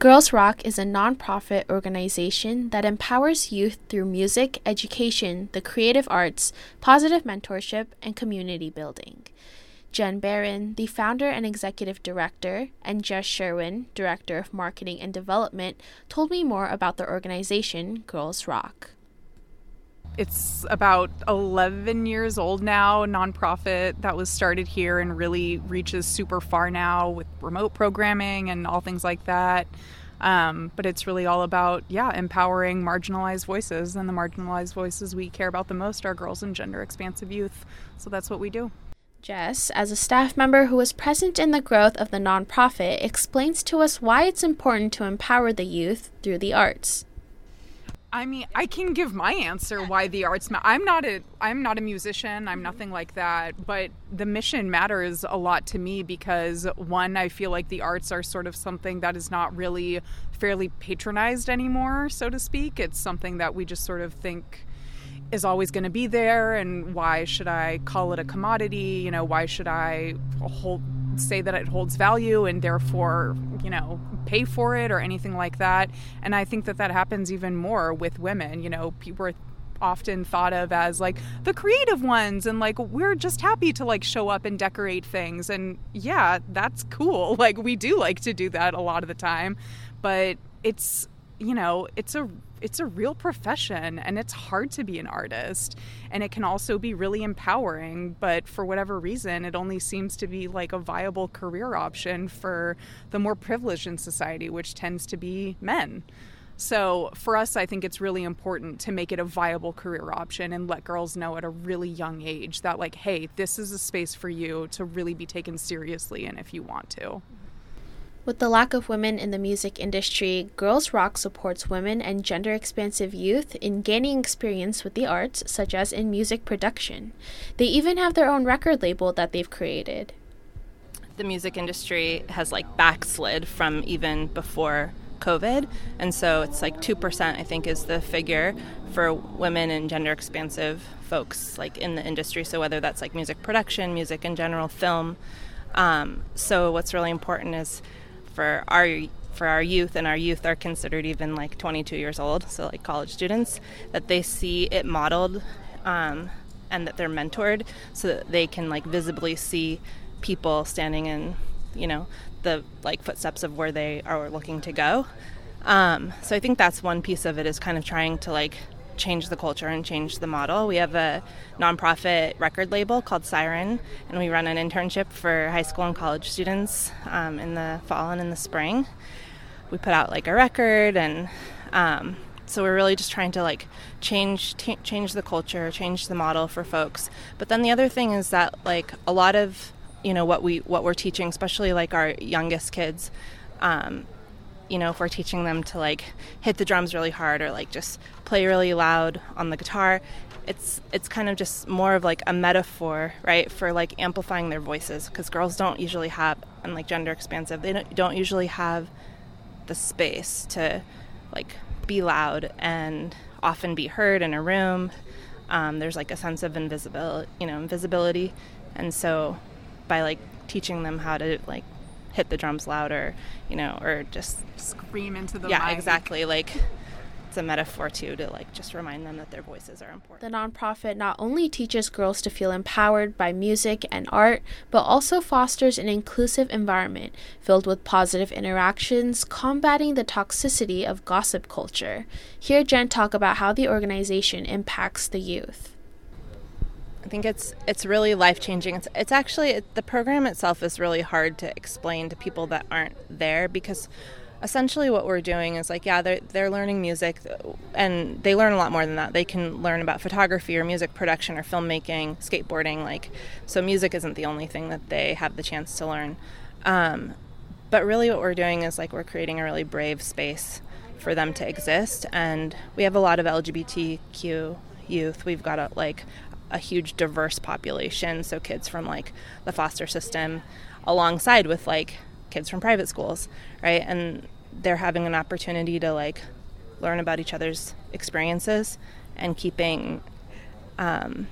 Girls Rock is a nonprofit organization that empowers youth through music, education, the creative arts, positive mentorship, and community building. Jen Barron, the founder and executive director, and Jess Sherwin, director of marketing and development, told me more about the organization Girls Rock. It's about 11 years old now, nonprofit that was started here and really reaches super far now with remote programming and all things like that. Um, but it's really all about, yeah, empowering marginalized voices. And the marginalized voices we care about the most are girls and gender expansive youth. So that's what we do. Jess, as a staff member who was present in the growth of the nonprofit, explains to us why it's important to empower the youth through the arts. I mean, I can give my answer why the arts. Ma- I'm not a I'm not a musician. I'm mm-hmm. nothing like that. But the mission matters a lot to me because one, I feel like the arts are sort of something that is not really fairly patronized anymore, so to speak. It's something that we just sort of think is always going to be there and why should I call it a commodity? You know, why should I hold say that it holds value and therefore, you know, pay for it or anything like that. And I think that that happens even more with women. You know, people are often thought of as like the creative ones and like we're just happy to like show up and decorate things and yeah that's cool like we do like to do that a lot of the time but it's you know it's a it's a real profession and it's hard to be an artist and it can also be really empowering but for whatever reason it only seems to be like a viable career option for the more privileged in society which tends to be men. So for us i think it's really important to make it a viable career option and let girls know at a really young age that like hey this is a space for you to really be taken seriously and if you want to with the lack of women in the music industry, Girls Rock supports women and gender expansive youth in gaining experience with the arts, such as in music production. They even have their own record label that they've created. The music industry has like backslid from even before COVID, and so it's like 2%, I think, is the figure for women and gender expansive folks like in the industry. So whether that's like music production, music in general, film. Um, so what's really important is for our for our youth and our youth are considered even like 22 years old so like college students that they see it modeled um, and that they're mentored so that they can like visibly see people standing in you know the like footsteps of where they are looking to go. Um, so i think that's one piece of it is kind of trying to like change the culture and change the model. We have a nonprofit record label called Syryn, and we run an internship for high school and college students um, in the fall and in the spring. We put out like a record, and um, so we're really just trying to like change t- change the culture, change the model for folks. But then the other thing is that like a lot of you know what we what we're teaching, especially like our youngest kids. Um, you know, if we're teaching them to like hit the drums really hard or like just play really loud on the guitar, it's it's kind of just more of like a metaphor, right, for like amplifying their voices because girls don't usually have and like gender expansive, they don't, don't usually have the space to like be loud and often be heard in a room. Um, there's like a sense of invisibility, you know, invisibility, and so by like teaching them how to like hit the drums louder, you know, or just scream into the yeah, mic. exactly. Like it's a metaphor too to like just remind them that their voices are important. The nonprofit not only teaches girls to feel empowered by music and art, but also fosters an inclusive environment filled with positive interactions, combating the toxicity of gossip culture. Hear Jen talk about how the organization impacts the youth. I think it's it's really life changing. It's it's actually it, the program itself is really hard to explain to people that aren't there because essentially what we're doing is like yeah they're they're learning music and they learn a lot more than that. They can learn about photography or music production or filmmaking, skateboarding like so music isn't the only thing that they have the chance to learn. Um, but really what we're doing is like we're creating a really brave space for them to exist and we have a lot of LGBTQ youth. We've got a, like a huge diverse population, so kids from like the foster system alongside with like kids from private schools, right? And they're having an opportunity to like learn about each other's experiences and keeping um,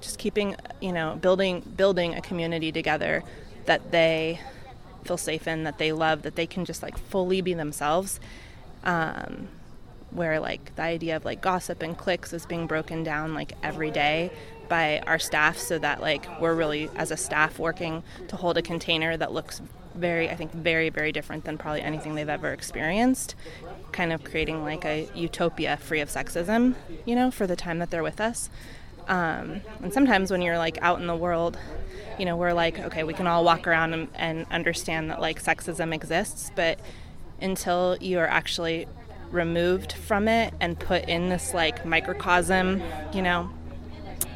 just keeping you know building building a community together that they feel safe in, that they love, that they can just like fully be themselves. Um, where like the idea of like gossip and cliques is being broken down like every day by our staff so that like we're really as a staff working to hold a container that looks very i think very very different than probably anything they've ever experienced kind of creating like a utopia free of sexism you know for the time that they're with us. Um, and sometimes when you're like out in the world you know we're like okay we can all walk around and, and understand that like sexism exists but until you're actually removed from it and put in this like microcosm, you know,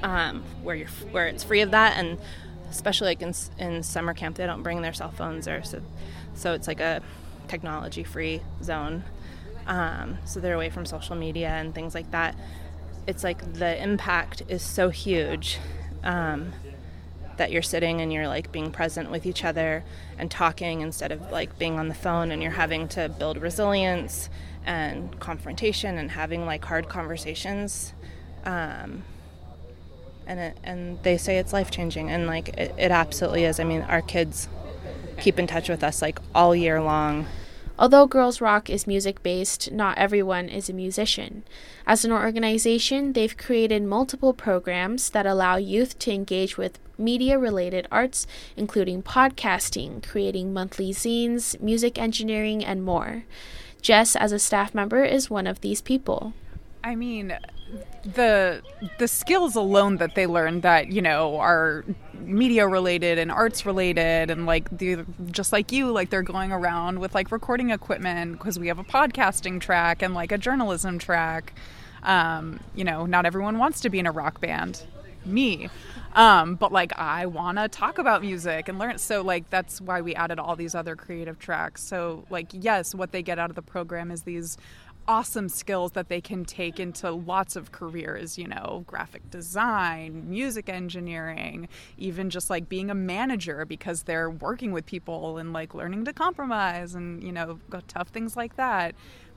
um, where you're where it's free of that, and especially like in in summer camp, they don't bring their cell phones or so, so it's like a technology free zone. Um, so they're away from social media and things like that. It's like the impact is so huge. Um, that you're sitting and you're like being present with each other and talking instead of like being on the phone and you're having to build resilience and confrontation and having like hard conversations um, and it, and they say it's life changing and like it, it absolutely is i mean our kids keep in touch with us like all year long Although Girls Rock is music based, not everyone is a musician. As an organization, they've created multiple programs that allow youth to engage with media related arts, including podcasting, creating monthly zines, music engineering, and more. Jess, as a staff member, is one of these people. I mean, the the skills alone that they learn that you know are media related and arts related and like the just like you like they're going around with like recording equipment because we have a podcasting track and like a journalism track um, you know not everyone wants to be in a rock band me um, but like I want to talk about music and learn. So like that's why we added all these other creative tracks. So like yes, what they get out of the program is these awesome skills that they can take into lots of careers, you know, graphic design, music engineering, even just like being a manager because they're working with people and like learning to compromise and, you know, tough things like that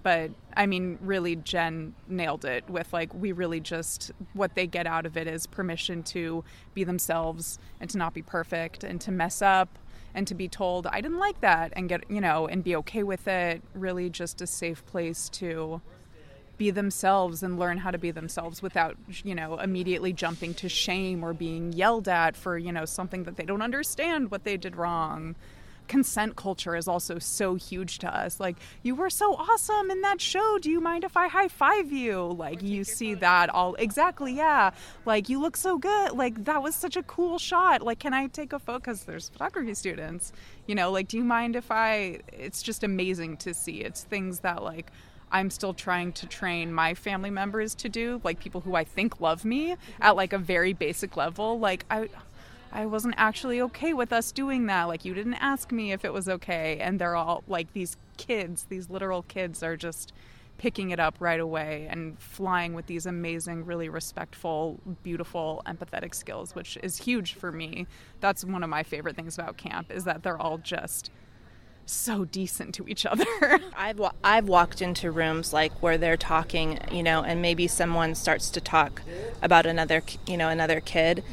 but I mean, really, Jen nailed it with like, we really just, what they get out of it is permission to be themselves and to not be perfect and to mess up and to be told, I didn't like that and get, you know, and be okay with it. Really, just a safe place to be themselves and learn how to be themselves without, you know, immediately jumping to shame or being yelled at for, you know, something that they don't understand what they did wrong consent culture is also so huge to us. Like, you were so awesome in that show. Do you mind if I high five you? Like, you see that all exactly, yeah. Like, you look so good. Like, that was such a cool shot. Like, can I take a photo? Because there's photography students. You know, like, do you mind if I? It's just amazing to see. It's things that, like, I'm still trying to train my family members to do, like people who I think love me at like a very basic level. Like I I wasn't actually okay with us doing that. Like, you didn't ask me if it was okay. And they're all like, these kids, these literal kids, are just picking it up right away and flying with these amazing, really respectful, beautiful, empathetic skills, which is huge for me. That's one of my favorite things about camp is that they're all just so decent to each other. I've I've walked into rooms like where they're talking, you know, and maybe someone starts to talk about another, you know, another kid,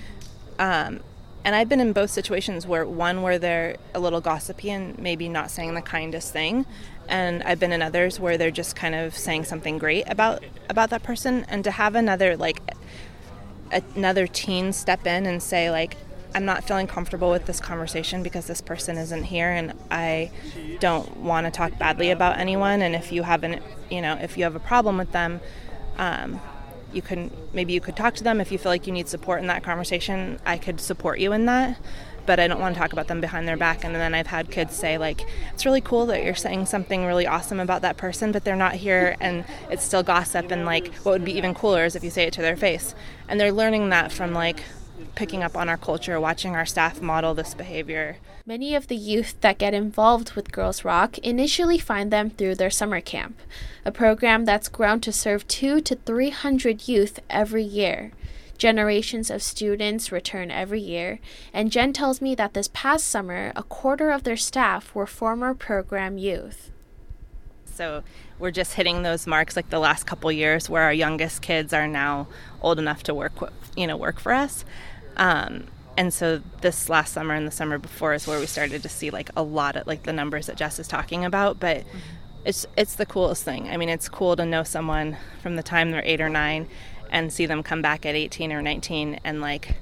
um, and I've been in both situations where one where they're a little gossipy and maybe not saying the kindest thing, and I've been in others where they're just kind of saying something great about about that person. And to have another like another teen step in and say like, I'm not feeling comfortable with this conversation because this person isn't here, and I don't want to talk badly about anyone. And if you haven't, you know, if you have a problem with them. Um, you can maybe you could talk to them. If you feel like you need support in that conversation i could support you in that but i don't want to talk about them behind their back. And then i've had kids say like it's really cool that you're saying something really awesome about that person but they're not here and it's still gossip and like what would be even cooler is if you say it to their face. And they're learning that from like picking up on our culture watching our staff model this behavior Many of the youth that get involved with Girls Rock initially find them through their summer camp, a program that's grown to serve 2 to 300 youth every year. Generations of students return every year, and Jen tells me that this past summer, a quarter of their staff were former program youth. So we're just hitting those marks like the last couple years where our youngest kids are now old enough to work, you know, work for us. Um, and so this last summer and the summer before is where we started to see like a lot of like the numbers that Jess is talking about. But mm-hmm. it's it's the coolest thing. I mean, it's cool to know someone from the time they're eight or nine, and see them come back at 18 or 19 and like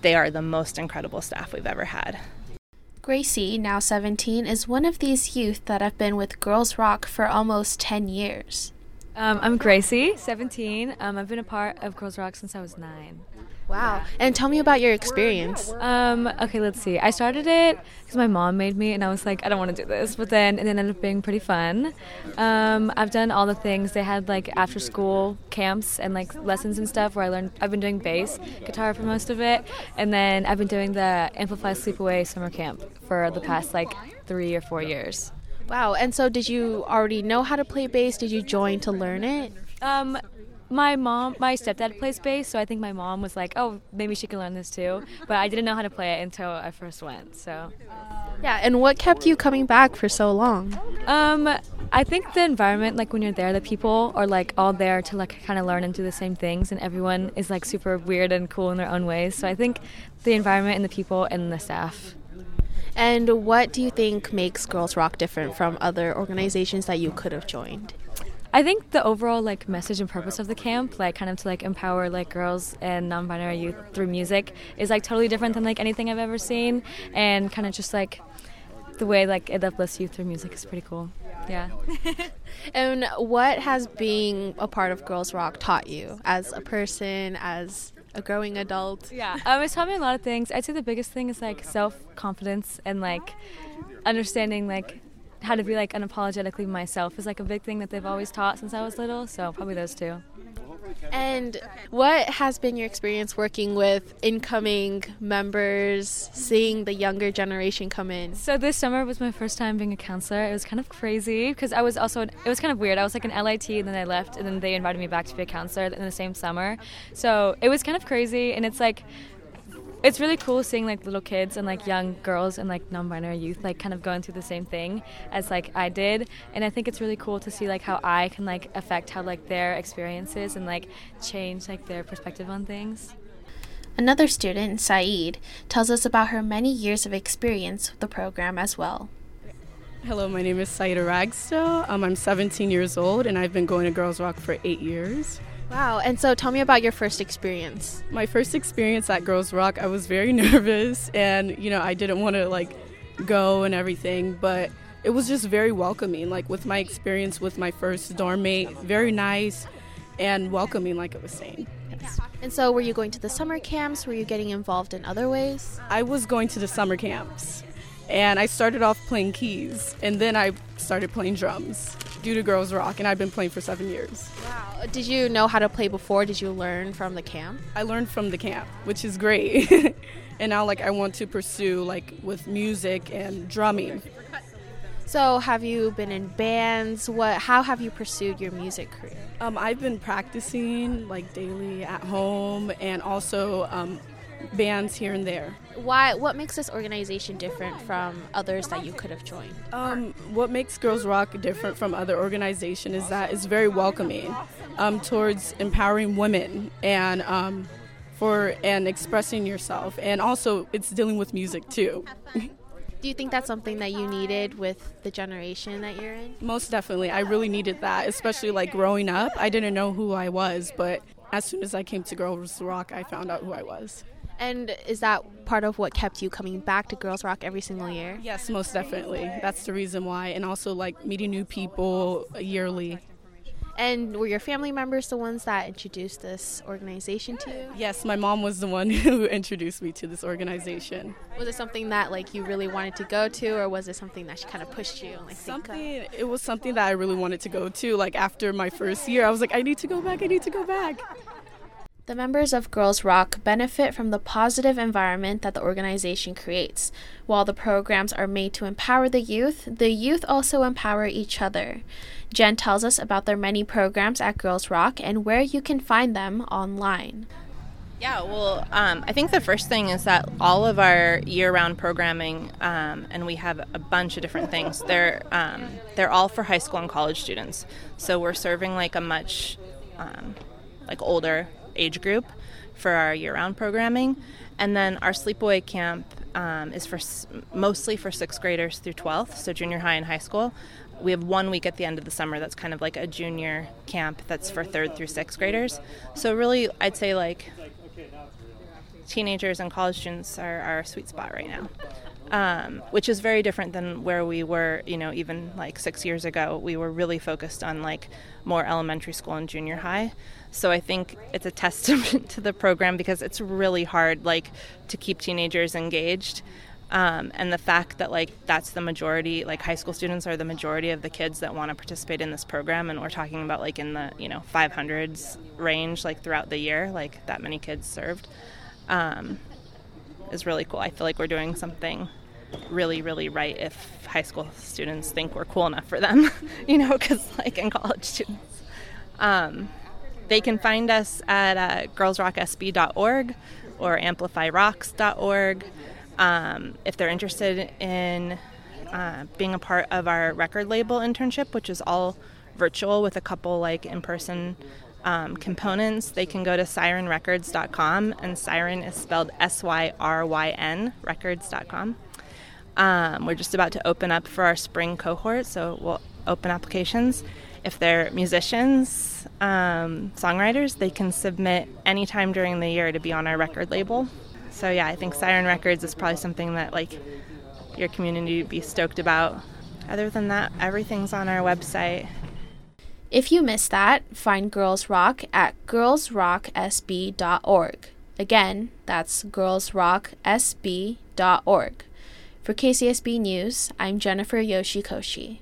they are the most incredible staff we've ever had. Gracie, now 17, is one of these youth that have been with Girls Rock for almost 10 years. Um, I'm Gracie, 17. Um, I've been a part of Girls Rock since I was nine. Wow. And tell me about your experience. Um, okay, let's see. I started it because my mom made me, and I was like, I don't want to do this. But then it ended up being pretty fun. Um, I've done all the things. They had like after school camps and like lessons and stuff where I learned. I've been doing bass guitar for most of it, and then I've been doing the Amplify Sleepaway summer camp for the past like three or four years. Wow. And so, did you already know how to play bass? Did you join to learn it? Um, my mom, my stepdad plays bass, so I think my mom was like, "Oh, maybe she can learn this too." But I didn't know how to play it until I first went. So, yeah. And what kept you coming back for so long? Um, I think the environment, like when you're there, the people are like all there to like kind of learn and do the same things, and everyone is like super weird and cool in their own ways. So I think the environment and the people and the staff. And what do you think makes Girls Rock different from other organizations that you could have joined? I think the overall like message and purpose of the camp, like kind of to like empower like girls and non-binary youth through music, is like totally different than like anything I've ever seen, and kind of just like the way like it uplifts youth through music is pretty cool. Yeah. and what has being a part of Girls Rock taught you as a person, as a growing adult? Yeah, um, it's taught me a lot of things. I'd say the biggest thing is like self confidence and like understanding like how to be like unapologetically myself is like a big thing that they've always taught since I was little. So probably those two. And what has been your experience working with incoming members, seeing the younger generation come in? So this summer was my first time being a counselor. It was kind of crazy because I was also it was kind of weird. I was like an LIT and then I left and then they invited me back to be a counselor in the same summer. So it was kind of crazy and it's like it's really cool seeing like little kids and like young girls and like non-binary youth like kind of going through the same thing as like I did and I think it's really cool to see like how I can like affect how like their experiences and like change like their perspective on things. Another student, Saeed, tells us about her many years of experience with the program as well. Hello, my name is Saida Ragstow. Um, I'm 17 years old and I've been going to Girls Rock for eight years. Wow. And so tell me about your first experience. My first experience at Girls Rock, I was very nervous and, you know, I didn't want to like go and everything, but it was just very welcoming. Like with my experience with my first dorm mate, very nice and welcoming, like I was saying. Yes. And so, were you going to the summer camps? Were you getting involved in other ways? I was going to the summer camps. And I started off playing keys, and then I started playing drums due to Girls Rock, and I've been playing for seven years. Wow. Did you know how to play before? Did you learn from the camp? I learned from the camp, which is great. and now, like, I want to pursue, like, with music and drumming. So, have you been in bands? What? How have you pursued your music career? Um, I've been practicing like daily at home, and also um, bands here and there. Why? What makes this organization different from others that you could have joined? Um, what makes Girls Rock different from other organizations is that it's very welcoming um, towards empowering women and um, for and expressing yourself, and also it's dealing with music too. Do you think that's something that you needed with the generation that you're in? Most definitely. I really needed that, especially like growing up. I didn't know who I was, but as soon as I came to Girls Rock, I found out who I was. And is that part of what kept you coming back to Girls Rock every single year? Yes, most definitely. That's the reason why. And also, like, meeting new people yearly. And were your family members the ones that introduced this organization to you? Yes, my mom was the one who introduced me to this organization. Was it something that like you really wanted to go to, or was it something that she kind of pushed you? Like something. It was something that I really wanted to go to. Like after my first year, I was like, I need to go back. I need to go back. The members of Girls Rock benefit from the positive environment that the organization creates. While the programs are made to empower the youth, the youth also empower each other. Jen tells us about their many programs at Girls Rock and where you can find them online. Yeah, well, um, I think the first thing is that all of our year-round programming, um, and we have a bunch of different things. They're um, they're all for high school and college students. So we're serving like a much um, like older age group for our year-round programming, and then our sleepaway camp um, is for mostly for sixth graders through 12th, so junior high and high school. We have one week at the end of the summer that's kind of like a junior camp that's for third through sixth graders. So really, I'd say like teenagers and college students are our sweet spot right now. Um, which is very different than where we were, you know, even like six years ago. We were really focused on like more elementary school and junior high. So I think it's a testament to the program because it's really hard, like, to keep teenagers engaged. Um, and the fact that like that's the majority like high school students are the majority of the kids that want to participate in this program and we're talking about like in the you know 500s range like throughout the year like that many kids served um, is really cool. I feel like we're doing something really, really right if high school students think we're cool enough for them, you know, because like in college students. Um, they can find us at uh, girlsrocksb.org or amplifyrocks.org. Um, if they're interested in uh, being a part of our record label internship, which is all virtual with a couple like in person um, components, they can go to syrynrecords.com, and syryn is spelled S Y R Y N, records.com. Um, we're just about to open up for our spring cohort, so we'll open applications. If they're musicians, um, songwriters, they can submit anytime during the year to be on our record label. So yeah, I think Syryn Records is probably something that like your community would be stoked about. Other than that, everything's on our website. If you missed that, find Girls Rock at girlsrocksb.org. Again, that's girlsrocksb.org. For KCSB News, I'm Jennifer Yoshikoshi.